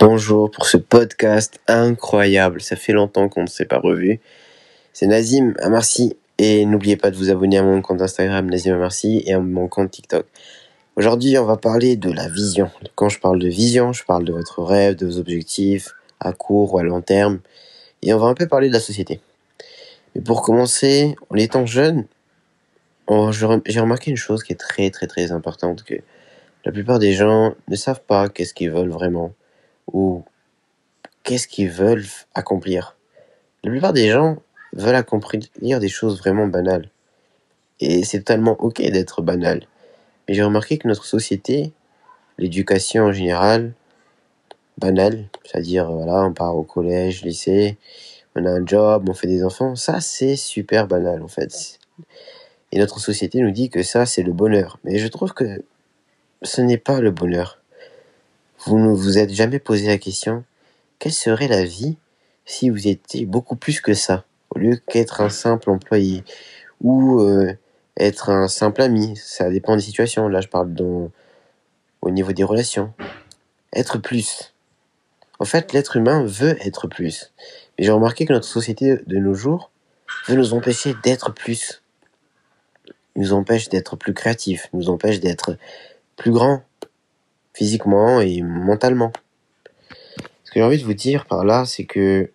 Bonjour pour ce podcast incroyable. Ça fait longtemps qu'on ne s'est pas revu. C'est Nazim Amarsi et n'oubliez pas de vous abonner à mon compte Instagram Nazim Amarsi et à mon compte TikTok. Aujourd'hui, on va parler de la vision. Quand je parle de vision, je parle de votre rêve, de vos objectifs à court ou à long terme et on va un peu parler de la société. Mais pour commencer, en étant jeune, j'ai remarqué une chose qui est très très très importante que la plupart des gens ne savent pas qu'est-ce qu'ils veulent vraiment ou qu'est-ce qu'ils veulent accomplir. La plupart des gens veulent accomplir des choses vraiment banales. Et c'est totalement ok d'être banal. Mais j'ai remarqué que notre société, l'éducation en général, banale, c'est-à-dire voilà, on part au collège, lycée, on a un job, on fait des enfants, ça c'est super banal en fait. Et notre société nous dit que ça c'est le bonheur. Mais je trouve que ce n'est pas le bonheur. Vous ne vous êtes jamais posé la question quelle serait la vie si vous étiez beaucoup plus que ça, au lieu qu'être un simple employé ou euh, être un simple ami. Ça dépend des situations. Là, je parle au niveau des relations. Être plus. En fait, l'être humain veut être plus. Mais j'ai remarqué que notre société de nos jours veut nous empêcher d'être plus. nous empêche d'être plus créatifs, nous empêche d'être plus grand, physiquement et mentalement. Ce que j'ai envie de vous dire par là, c'est que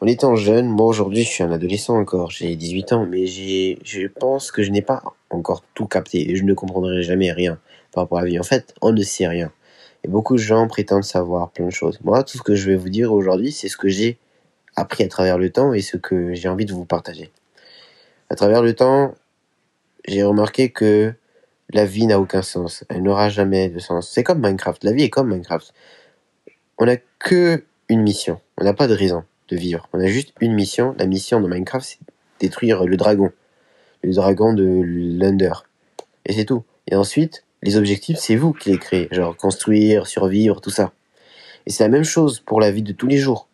en étant jeune, moi aujourd'hui je suis un adolescent encore, j'ai 18 ans, mais je pense que je n'ai pas encore tout capté et je ne comprendrai jamais rien par rapport à la vie. En fait, on ne sait rien. Et beaucoup de gens prétendent savoir plein de choses. Moi, tout ce que je vais vous dire aujourd'hui, c'est ce que j'ai appris à travers le temps et ce que j'ai envie de vous partager. À travers le temps, j'ai remarqué que la vie n'a aucun sens. Elle n'aura jamais de sens. C'est comme Minecraft. La vie est comme Minecraft. On n'a que une mission. On n'a pas de raison de vivre. On a juste une mission. La mission de Minecraft, c'est détruire le dragon. Le dragon de l'Under. Et c'est tout. Et ensuite, les objectifs, c'est vous qui les créez. Genre construire, survivre, tout ça. Et c'est la même chose pour la vie de tous les jours.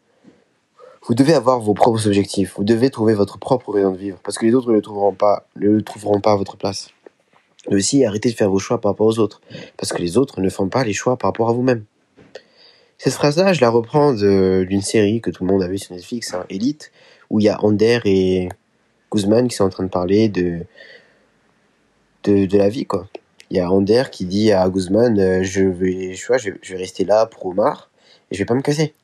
Vous devez avoir vos propres objectifs. Vous devez trouver votre propre raison de vivre. Parce que les autres ne trouveront pas, ne le trouveront pas à votre place. Et aussi, arrêtez de faire vos choix par rapport aux autres. Parce que les autres ne font pas les choix par rapport à vous-même. Cette phrase-là, je la reprends d'une série que tout le monde a vue sur Netflix, hein, Elite, où il y a Ander et Guzman qui sont en train de parler de, de, la vie, quoi. Il y a Ander qui dit à Guzman, euh, je vais, je, vois, je, vais rester là pour Omar et je vais pas me casser.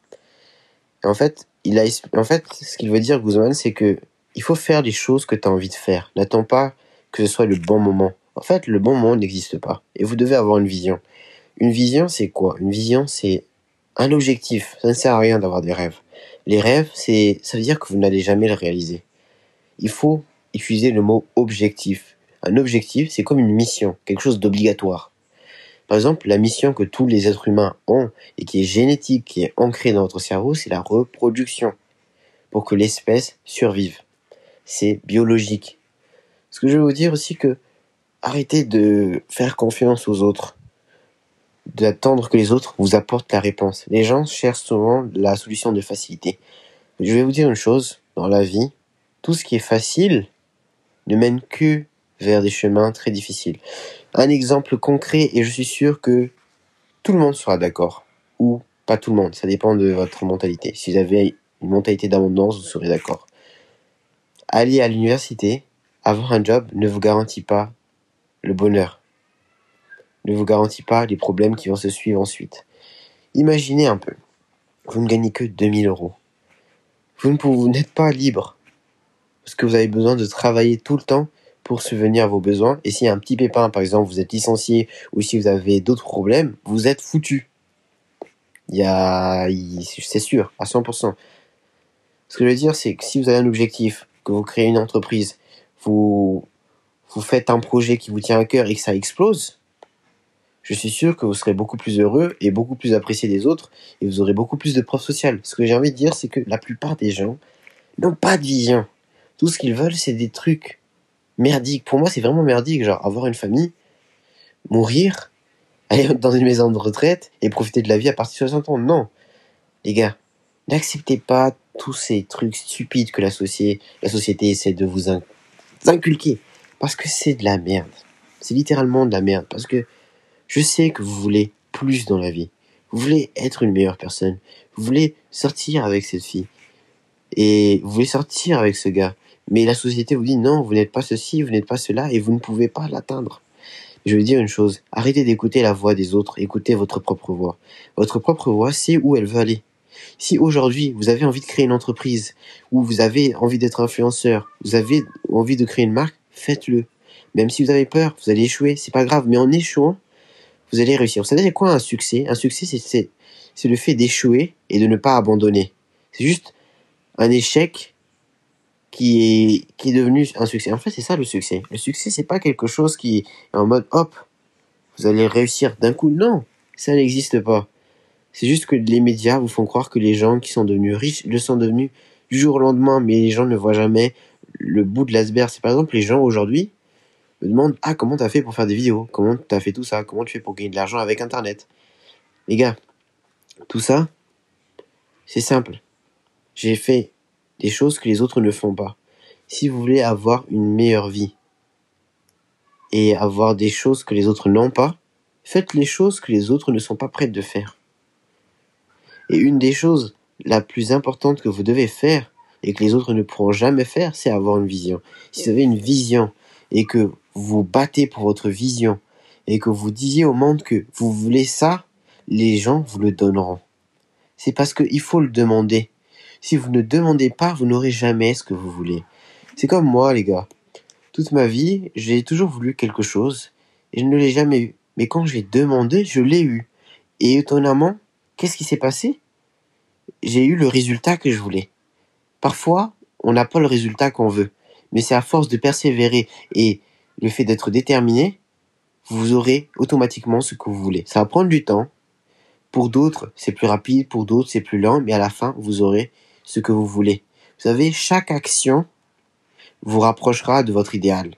En fait, il a, en fait, ce qu'il veut dire Guzman, c'est que il faut faire les choses que tu as envie de faire. N'attends pas que ce soit le bon moment. En fait, le bon moment n'existe pas. Et vous devez avoir une vision. Une vision, c'est quoi? Une vision, c'est un objectif. Ça ne sert à rien d'avoir des rêves. Les rêves, c'est, ça veut dire que vous n'allez jamais le réaliser. Il faut utiliser le mot objectif. Un objectif, c'est comme une mission, quelque chose d'obligatoire. Par exemple, la mission que tous les êtres humains ont et qui est génétique, qui est ancrée dans notre cerveau, c'est la reproduction. Pour que l'espèce survive. C'est biologique. Ce que je veux vous dire aussi que arrêtez de faire confiance aux autres, d'attendre que les autres vous apportent la réponse. Les gens cherchent souvent la solution de facilité. Je vais vous dire une chose, dans la vie, tout ce qui est facile ne mène que vers des chemins très difficiles. Un exemple concret, et je suis sûr que tout le monde sera d'accord, ou pas tout le monde, ça dépend de votre mentalité. Si vous avez une mentalité d'abondance, vous serez d'accord. Aller à l'université, avoir un job ne vous garantit pas le bonheur ne vous garantit pas les problèmes qui vont se suivre ensuite. Imaginez un peu, vous ne gagnez que 2000 euros. Vous n'êtes pas libre, parce que vous avez besoin de travailler tout le temps pour subvenir à vos besoins. Et s'il y a un petit pépin, par exemple, vous êtes licencié, ou si vous avez d'autres problèmes, vous êtes foutu. C'est sûr, à 100%. Ce que je veux dire, c'est que si vous avez un objectif, que vous créez une entreprise, vous, vous faites un projet qui vous tient à cœur et que ça explose, je suis sûr que vous serez beaucoup plus heureux et beaucoup plus apprécié des autres et vous aurez beaucoup plus de preuves sociales. Ce que j'ai envie de dire, c'est que la plupart des gens n'ont pas de vision. Tout ce qu'ils veulent, c'est des trucs merdiques. Pour moi, c'est vraiment merdique, genre avoir une famille, mourir, aller dans une maison de retraite et profiter de la vie à partir de 60 ans. Non. Les gars, n'acceptez pas tous ces trucs stupides que la, société, la société essaie de vous inculquer. Parce que c'est de la merde. C'est littéralement de la merde. Parce que je sais que vous voulez plus dans la vie. Vous voulez être une meilleure personne. Vous voulez sortir avec cette fille. Et vous voulez sortir avec ce gars. Mais la société vous dit non, vous n'êtes pas ceci, vous n'êtes pas cela, et vous ne pouvez pas l'atteindre. Je veux dire une chose, arrêtez d'écouter la voix des autres, écoutez votre propre voix. Votre propre voix sait où elle veut aller. Si aujourd'hui vous avez envie de créer une entreprise, ou vous avez envie d'être influenceur, vous avez envie de créer une marque, faites-le. Même si vous avez peur, vous allez échouer, c'est pas grave, mais en échouant, vous allez réussir. Vous savez quoi un succès? Un succès, c'est, c'est le fait d'échouer et de ne pas abandonner. C'est juste un échec qui est, qui est devenu un succès. En fait, c'est ça le succès. Le succès, c'est pas quelque chose qui est en mode hop, vous allez réussir d'un coup. Non, ça n'existe pas. C'est juste que les médias vous font croire que les gens qui sont devenus riches le sont devenus du jour au lendemain, mais les gens ne voient jamais le bout de l'iceberg. C'est par exemple les gens aujourd'hui me demandent Ah, comment t'as fait pour faire des vidéos? Comment t'as fait tout ça? Comment tu fais pour gagner de l'argent avec Internet? Les gars, tout ça, c'est simple. J'ai fait des choses que les autres ne font pas. Si vous voulez avoir une meilleure vie et avoir des choses que les autres n'ont pas, faites les choses que les autres ne sont pas prêts de faire. Et une des choses la plus importante que vous devez faire et que les autres ne pourront jamais faire, c'est avoir une vision. Si vous avez une vision et que vous battez pour votre vision et que vous disiez au monde que vous voulez ça, les gens vous le donneront. C'est parce qu'il faut le demander. Si vous ne demandez pas, vous n'aurez jamais ce que vous voulez. C'est comme moi, les gars. Toute ma vie, j'ai toujours voulu quelque chose et je ne l'ai jamais eu. Mais quand j'ai demandé, je l'ai eu. Et étonnamment, qu'est-ce qui s'est passé? J'ai eu le résultat que je voulais. Parfois, on n'a pas le résultat qu'on veut, mais c'est à force de persévérer et le fait d'être déterminé, vous aurez automatiquement ce que vous voulez. Ça va prendre du temps. Pour d'autres, c'est plus rapide, pour d'autres, c'est plus lent, mais à la fin, vous aurez ce que vous voulez. Vous savez, chaque action vous rapprochera de votre idéal.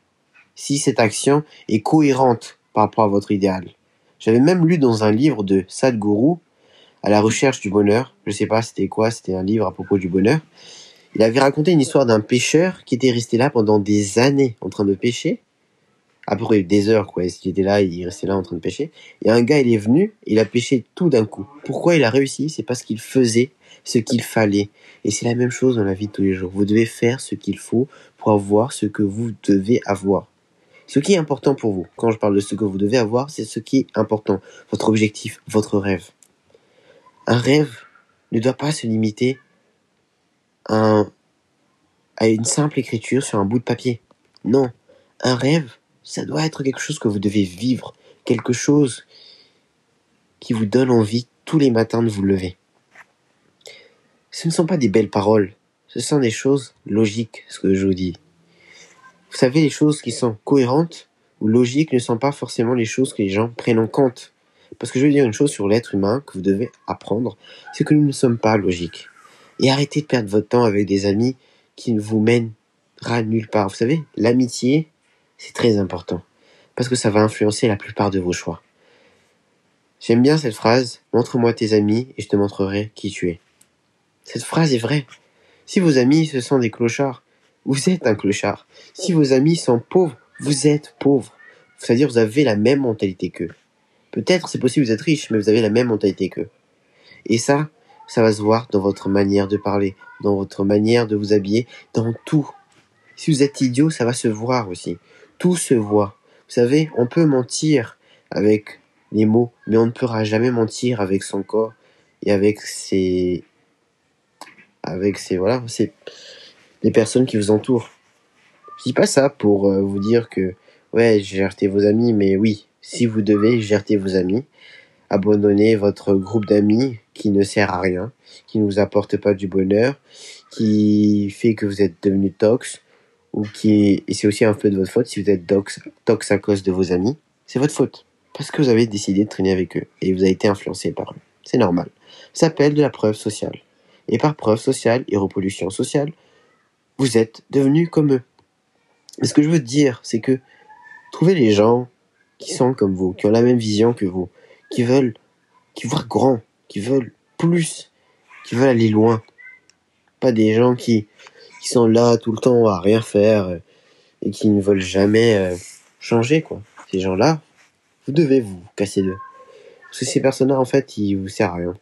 Si cette action est cohérente par rapport à votre idéal. J'avais même lu dans un livre de Sadhguru, à la recherche du bonheur, je sais pas c'était quoi, c'était un livre à propos du bonheur. Il avait raconté une histoire d'un pêcheur qui était resté là pendant des années en train de pêcher à peu près des heures, quoi. Il était là, il restait là en train de pêcher. Et un gars, il est venu, il a pêché tout d'un coup. Pourquoi il a réussi? C'est parce qu'il faisait ce qu'il fallait. Et c'est la même chose dans la vie de tous les jours. Vous devez faire ce qu'il faut pour avoir ce que vous devez avoir. Ce qui est important pour vous, quand je parle de ce que vous devez avoir, c'est ce qui est important. Votre objectif, votre rêve. Un rêve ne doit pas se limiter à, une simple écriture sur un bout de papier. Non. Un rêve, ça doit être quelque chose que vous devez vivre, quelque chose qui vous donne envie tous les matins de vous lever. Ce ne sont pas des belles paroles, ce sont des choses logiques, ce que je vous dis. Vous savez, les choses qui sont cohérentes ou logiques ne sont pas forcément les choses que les gens prennent en compte. Parce que je veux dire une chose sur l'être humain que vous devez apprendre, c'est que nous ne sommes pas logiques. Et arrêtez de perdre votre temps avec des amis qui ne vous mènera nulle part. Vous savez, l'amitié, c'est très important, parce que ça va influencer la plupart de vos choix. J'aime bien cette phrase, montre-moi tes amis et je te montrerai qui tu es. Cette phrase est vraie. Si vos amis se sont des clochards, vous êtes un clochard. Si vos amis sont pauvres, vous êtes pauvre. C'est-à-dire vous avez la même mentalité qu'eux. Peut-être c'est possible vous êtes riche, mais vous avez la même mentalité qu'eux. Et ça, ça va se voir dans votre manière de parler, dans votre manière de vous habiller, dans tout. Si vous êtes idiot, ça va se voir aussi tout se voit. Vous savez, on peut mentir avec les mots, mais on ne pourra jamais mentir avec son corps et avec ses, avec ses, voilà, c'est les personnes qui vous entourent. Je dis pas ça pour euh, vous dire que, ouais, gérez vos amis, mais oui, si vous devez, gérez vos amis. Abandonnez votre groupe d'amis qui ne sert à rien, qui ne vous apporte pas du bonheur, qui fait que vous êtes devenu tox, ou qui et c'est aussi un peu de votre faute si vous êtes dox, tox à cause de vos amis, c'est votre faute. Parce que vous avez décidé de traîner avec eux et vous avez été influencé par eux. C'est normal. Ça s'appelle de la preuve sociale. Et par preuve sociale et reproduction sociale, vous êtes devenus comme eux. Mais ce que je veux dire, c'est que trouvez les gens qui sont comme vous, qui ont la même vision que vous, qui veulent, qui voient grand, qui veulent plus, qui veulent aller loin. Pas des gens qui sont là tout le temps à rien faire euh, et qui ne veulent jamais euh, changer quoi. Ces gens-là, vous devez vous casser d'eux. Parce que ces personnes-là, en fait, ils vous servent à rien.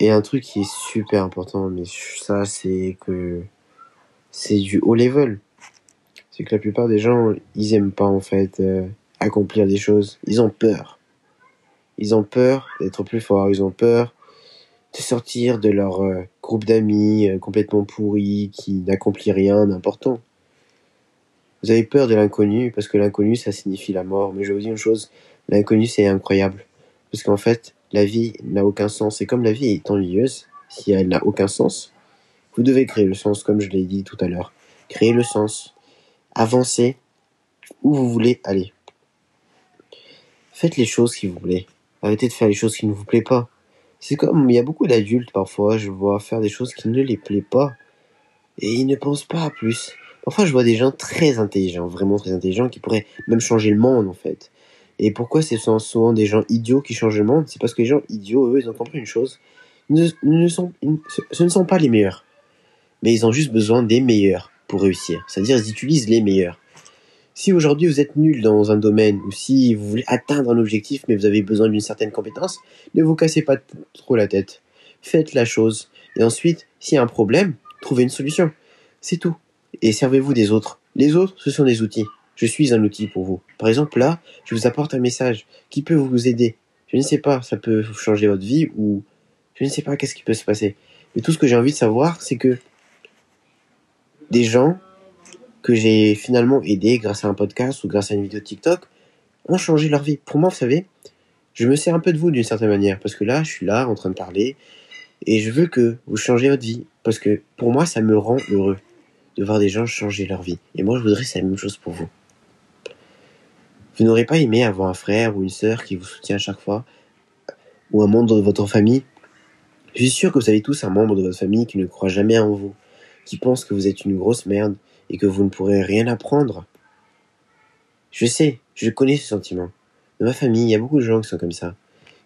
Et un truc qui est super important, mais ça, c'est que c'est du haut level. C'est que la plupart des gens, ils aiment pas, en fait, euh, accomplir des choses. Ils ont peur. Ils ont peur d'être plus forts. Ils ont peur de sortir de leur euh, groupe d'amis euh, complètement pourris qui n'accomplit rien d'important. Vous avez peur de l'inconnu parce que l'inconnu ça signifie la mort. Mais je vous dire une chose, l'inconnu c'est incroyable parce qu'en fait la vie n'a aucun sens et comme la vie est ennuyeuse, si elle n'a aucun sens, vous devez créer le sens comme je l'ai dit tout à l'heure. Créer le sens, avancer où vous voulez aller. Faites les choses qui vous plaît. Arrêtez de faire les choses qui ne vous plaisent pas. C'est comme, il y a beaucoup d'adultes parfois, je vois faire des choses qui ne les plaisent pas. Et ils ne pensent pas à plus. Parfois, je vois des gens très intelligents, vraiment très intelligents, qui pourraient même changer le monde, en fait. Et pourquoi ce sont souvent des gens idiots qui changent le monde? C'est parce que les gens idiots, eux, ils ont compris une chose. Ne, sont, ce ne sont pas les meilleurs. Mais ils ont juste besoin des meilleurs pour réussir. C'est-à-dire, ils utilisent les meilleurs. Si aujourd'hui vous êtes nul dans un domaine ou si vous voulez atteindre un objectif mais vous avez besoin d'une certaine compétence, ne vous cassez pas trop la tête. Faites la chose. Et ensuite, s'il y a un problème, trouvez une solution. C'est tout. Et servez-vous des autres. Les autres, ce sont des outils. Je suis un outil pour vous. Par exemple, là, je vous apporte un message qui peut vous aider. Je ne sais pas, ça peut changer votre vie ou je ne sais pas qu'est-ce qui peut se passer. Mais tout ce que j'ai envie de savoir, c'est que des gens que j'ai finalement aidé grâce à un podcast ou grâce à une vidéo TikTok ont changé leur vie. Pour moi, vous savez, je me sers un peu de vous d'une certaine manière parce que là, je suis là en train de parler et je veux que vous changez votre vie parce que pour moi, ça me rend heureux de voir des gens changer leur vie. Et moi, je voudrais c'est la même chose pour vous. Vous n'aurez pas aimé avoir un frère ou une sœur qui vous soutient à chaque fois ou un membre de votre famille. Je suis sûr que vous avez tous un membre de votre famille qui ne croit jamais en vous, qui pense que vous êtes une grosse merde et que vous ne pourrez rien apprendre. Je sais, je connais ce sentiment. Dans ma famille, il y a beaucoup de gens qui sont comme ça.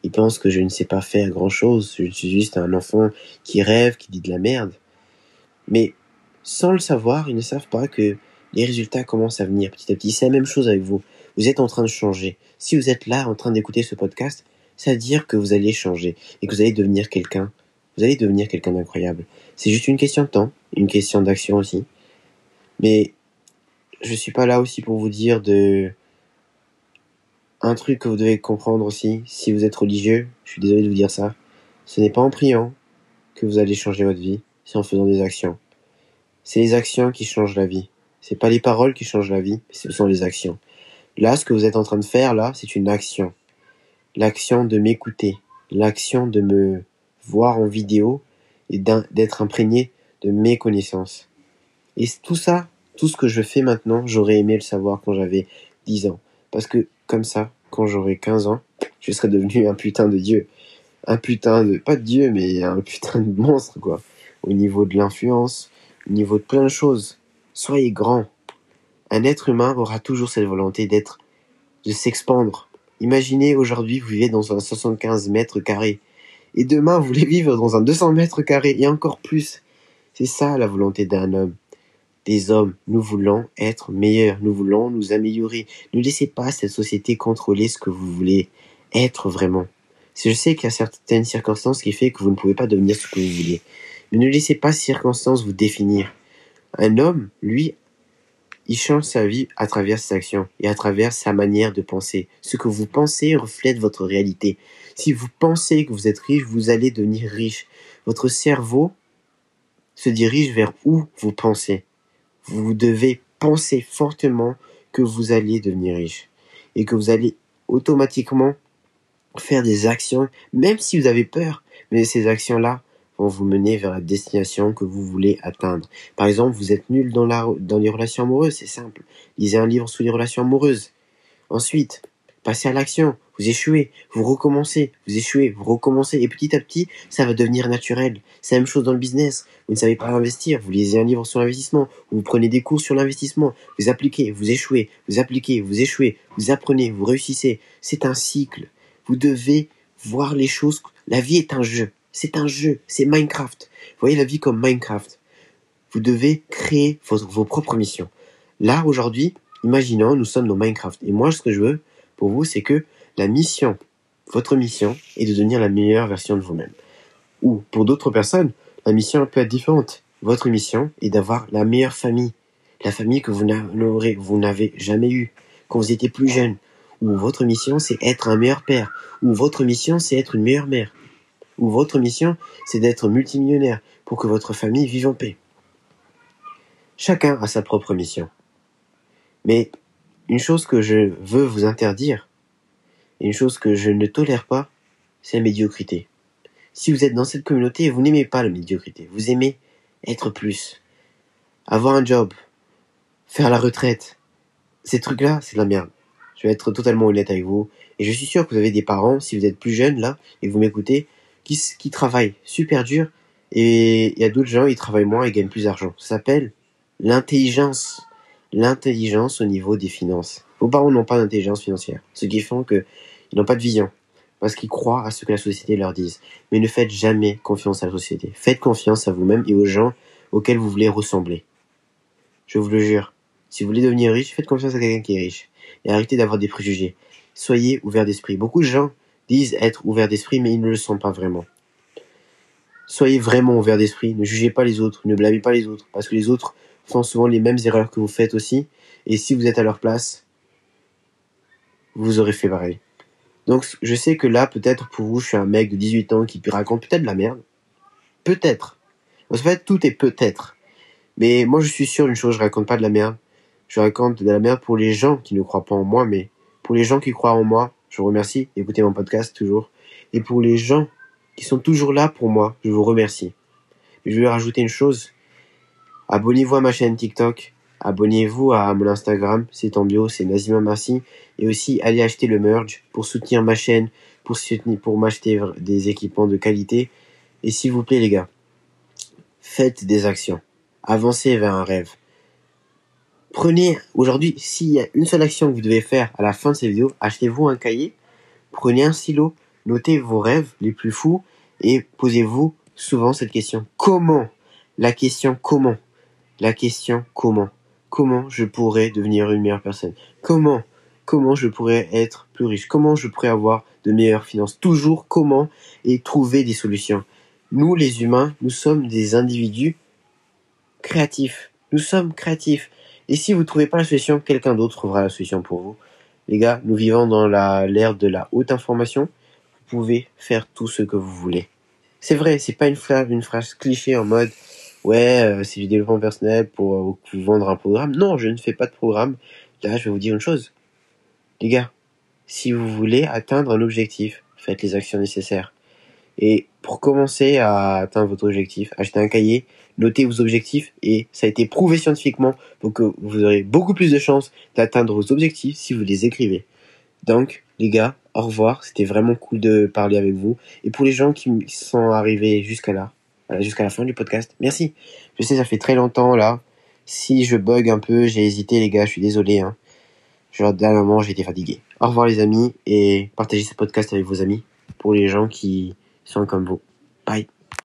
Ils pensent que je ne sais pas faire grand chose, je suis juste un enfant qui rêve, qui dit de la merde. Mais, sans le savoir, ils ne savent pas que les résultats commencent à venir petit à petit. C'est la même chose avec vous. Vous êtes en train de changer. Si vous êtes là en train d'écouter ce podcast, ça veut dire que vous allez changer et que vous allez devenir quelqu'un. Vous allez devenir quelqu'un d'incroyable. C'est juste une question de temps, une question d'action aussi. Mais je suis pas là aussi pour vous dire de un truc que vous devez comprendre aussi, si vous êtes religieux, je suis désolé de vous dire ça, ce n'est pas en priant que vous allez changer votre vie, c'est en faisant des actions. C'est les actions qui changent la vie. C'est pas les paroles qui changent la vie, ce sont les actions. Là, ce que vous êtes en train de faire, là, c'est une action. L'action de m'écouter, l'action de me voir en vidéo et d'être imprégné de mes connaissances. Et tout ça, tout ce que je fais maintenant, j'aurais aimé le savoir quand j'avais 10 ans. Parce que comme ça, quand j'aurai 15 ans, je serais devenu un putain de dieu. Un putain de... Pas de dieu, mais un putain de monstre, quoi. Au niveau de l'influence, au niveau de plein de choses. Soyez grand. Un être humain aura toujours cette volonté d'être, de s'expandre. Imaginez aujourd'hui, vous vivez dans un 75 mètres carrés. Et demain, vous voulez vivre dans un 200 mètres carrés et encore plus. C'est ça la volonté d'un homme des hommes. Nous voulons être meilleurs, nous voulons nous améliorer. Ne laissez pas cette société contrôler ce que vous voulez être vraiment. Je sais qu'il y a certaines circonstances qui font que vous ne pouvez pas devenir ce que vous voulez. Mais ne laissez pas ces circonstances vous définir. Un homme, lui, il change sa vie à travers ses actions et à travers sa manière de penser. Ce que vous pensez reflète votre réalité. Si vous pensez que vous êtes riche, vous allez devenir riche. Votre cerveau se dirige vers où vous pensez vous devez penser fortement que vous allez devenir riche et que vous allez automatiquement faire des actions, même si vous avez peur, mais ces actions-là vont vous mener vers la destination que vous voulez atteindre. Par exemple, vous êtes nul dans, dans les relations amoureuses, c'est simple. Lisez un livre sur les relations amoureuses. Ensuite, passez à l'action, vous échouez, vous recommencez, vous échouez, vous recommencez, et petit à petit, ça va devenir naturel. C'est la même chose dans le business. Vous ne savez pas investir, vous lisez un livre sur l'investissement, vous prenez des cours sur l'investissement, vous appliquez, vous échouez, vous appliquez, vous échouez, vous apprenez, vous réussissez. C'est un cycle. Vous devez voir les choses. La vie est un jeu. C'est un jeu. C'est Minecraft. voyez la vie comme Minecraft. Vous devez créer vos, vos propres missions. Là, aujourd'hui, imaginons, nous sommes dans Minecraft. Et moi, ce que je veux pour vous, c'est que la mission, votre mission est de devenir la meilleure version de vous-même. Ou pour d'autres personnes, la mission peut être différente. Votre mission est d'avoir la meilleure famille, la famille que vous n'avez jamais eue quand vous étiez plus jeune. Ou votre mission c'est être un meilleur père. Ou votre mission c'est être une meilleure mère. Ou votre mission c'est d'être multimillionnaire pour que votre famille vive en paix. Chacun a sa propre mission. Mais une chose que je veux vous interdire, une chose que je ne tolère pas, c'est la médiocrité. Si vous êtes dans cette communauté, vous n'aimez pas la médiocrité. Vous aimez être plus. Avoir un job. Faire la retraite. Ces trucs-là, c'est de la merde. Je vais être totalement honnête avec vous. Et je suis sûr que vous avez des parents, si vous êtes plus jeunes là, et vous m'écoutez, qui, qui travaillent super dur. Et il y a d'autres gens, ils travaillent moins et gagnent plus d'argent. Ça s'appelle l'intelligence l'intelligence au niveau des finances. Vos parents n'ont pas d'intelligence financière, ce qui fait qu'ils n'ont pas de vision, parce qu'ils croient à ce que la société leur dise. Mais ne faites jamais confiance à la société. Faites confiance à vous-même et aux gens auxquels vous voulez ressembler. Je vous le jure. Si vous voulez devenir riche, faites confiance à quelqu'un qui est riche. Et arrêtez d'avoir des préjugés. Soyez ouverts d'esprit. Beaucoup de gens disent être ouverts d'esprit, mais ils ne le sont pas vraiment. Soyez vraiment ouverts d'esprit. Ne jugez pas les autres. Ne blâmez pas les autres. Parce que les autres font souvent les mêmes erreurs que vous faites aussi. Et si vous êtes à leur place, vous aurez fait pareil. Donc je sais que là, peut-être pour vous, je suis un mec de 18 ans qui raconte peut-être de la merde. Peut-être. En fait, tout est peut-être. Mais moi, je suis sûr d'une chose, je raconte pas de la merde. Je raconte de la merde pour les gens qui ne croient pas en moi, mais pour les gens qui croient en moi, je vous remercie. Écoutez mon podcast toujours. Et pour les gens qui sont toujours là pour moi, je vous remercie. je vais rajouter une chose, Abonnez-vous à ma chaîne TikTok. Abonnez-vous à mon Instagram, c'est en bio, c'est Nazima Merci. Et aussi, allez acheter le merge pour soutenir ma chaîne, pour pour m'acheter des équipements de qualité. Et s'il vous plaît, les gars, faites des actions. Avancez vers un rêve. Prenez, aujourd'hui, s'il y a une seule action que vous devez faire à la fin de cette vidéo, achetez-vous un cahier, prenez un stylo, notez vos rêves les plus fous et posez-vous souvent cette question. Comment? La question comment? la question comment? Comment je pourrais devenir une meilleure personne Comment Comment je pourrais être plus riche Comment je pourrais avoir de meilleures finances Toujours comment et trouver des solutions. Nous, les humains, nous sommes des individus créatifs. Nous sommes créatifs. Et si vous ne trouvez pas la solution, quelqu'un d'autre trouvera la solution pour vous. Les gars, nous vivons dans l'ère de la haute information. Vous pouvez faire tout ce que vous voulez. C'est vrai, c'est pas une une phrase cliché en mode ouais, euh, c'est du développement personnel pour euh, vous vendre un programme. Non, je ne fais pas de programme. Là, je vais vous dire une chose. Les gars, si vous voulez atteindre un objectif, faites les actions nécessaires. Et pour commencer à atteindre votre objectif, achetez un cahier, notez vos objectifs et ça a été prouvé scientifiquement pour que vous aurez beaucoup plus de chances d'atteindre vos objectifs si vous les écrivez. Donc, les gars, au revoir. C'était vraiment cool de parler avec vous. Et pour les gens qui sont arrivés jusqu'à là, jusqu'à la fin du podcast. Merci. Je sais, ça fait très longtemps là. Si je bug un peu, j'ai hésité les gars, je suis désolé. Hein. Genre, dernièrement, j'ai été fatigué. Au revoir les amis et partagez ce podcast avec vos amis pour les gens qui sont comme vous. Bye.